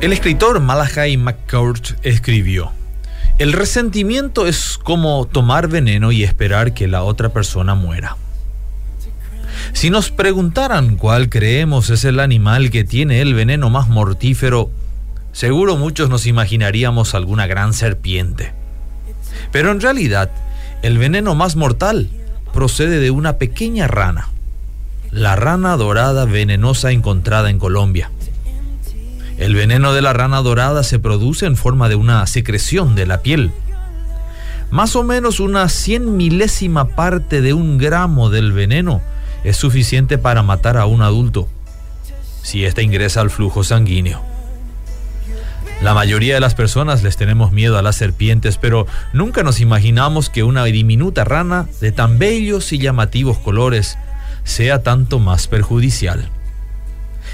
El escritor Malachi McCourt escribió, El resentimiento es como tomar veneno y esperar que la otra persona muera. Si nos preguntaran cuál creemos es el animal que tiene el veneno más mortífero, seguro muchos nos imaginaríamos alguna gran serpiente. Pero en realidad, el veneno más mortal procede de una pequeña rana, la rana dorada venenosa encontrada en Colombia. El veneno de la rana dorada se produce en forma de una secreción de la piel. Más o menos una cien milésima parte de un gramo del veneno es suficiente para matar a un adulto si ésta ingresa al flujo sanguíneo. La mayoría de las personas les tenemos miedo a las serpientes, pero nunca nos imaginamos que una diminuta rana de tan bellos y llamativos colores sea tanto más perjudicial.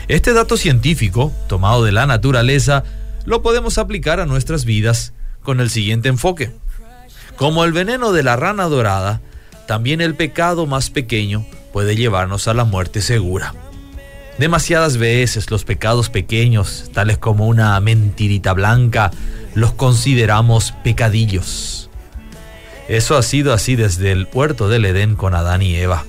Este dato científico, tomado de la naturaleza, lo podemos aplicar a nuestras vidas con el siguiente enfoque. Como el veneno de la rana dorada, también el pecado más pequeño puede llevarnos a la muerte segura. Demasiadas veces los pecados pequeños, tales como una mentirita blanca, los consideramos pecadillos. Eso ha sido así desde el huerto del Edén con Adán y Eva.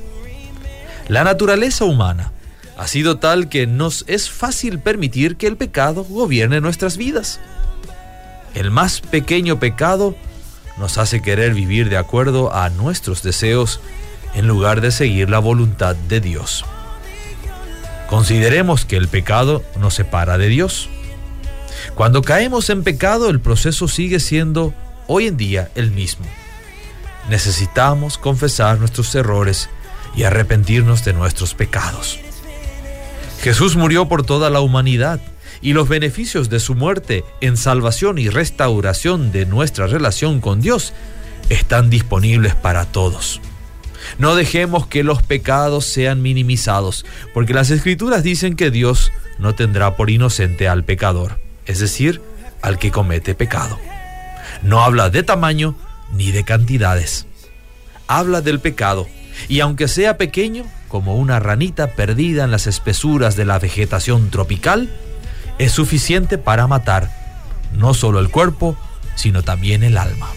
La naturaleza humana ha sido tal que nos es fácil permitir que el pecado gobierne nuestras vidas. El más pequeño pecado nos hace querer vivir de acuerdo a nuestros deseos en lugar de seguir la voluntad de Dios. Consideremos que el pecado nos separa de Dios. Cuando caemos en pecado, el proceso sigue siendo hoy en día el mismo. Necesitamos confesar nuestros errores y arrepentirnos de nuestros pecados. Jesús murió por toda la humanidad y los beneficios de su muerte en salvación y restauración de nuestra relación con Dios están disponibles para todos. No dejemos que los pecados sean minimizados, porque las escrituras dicen que Dios no tendrá por inocente al pecador, es decir, al que comete pecado. No habla de tamaño ni de cantidades. Habla del pecado, y aunque sea pequeño, como una ranita perdida en las espesuras de la vegetación tropical, es suficiente para matar no solo el cuerpo, sino también el alma.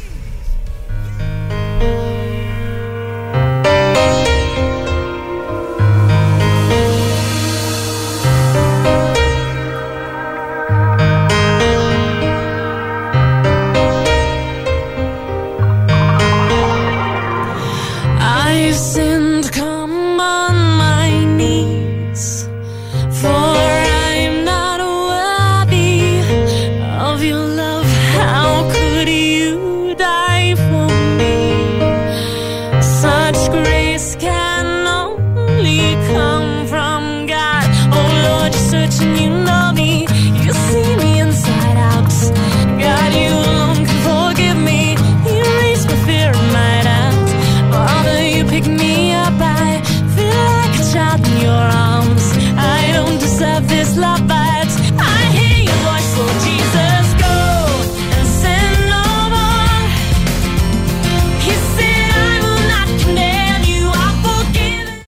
your eyes.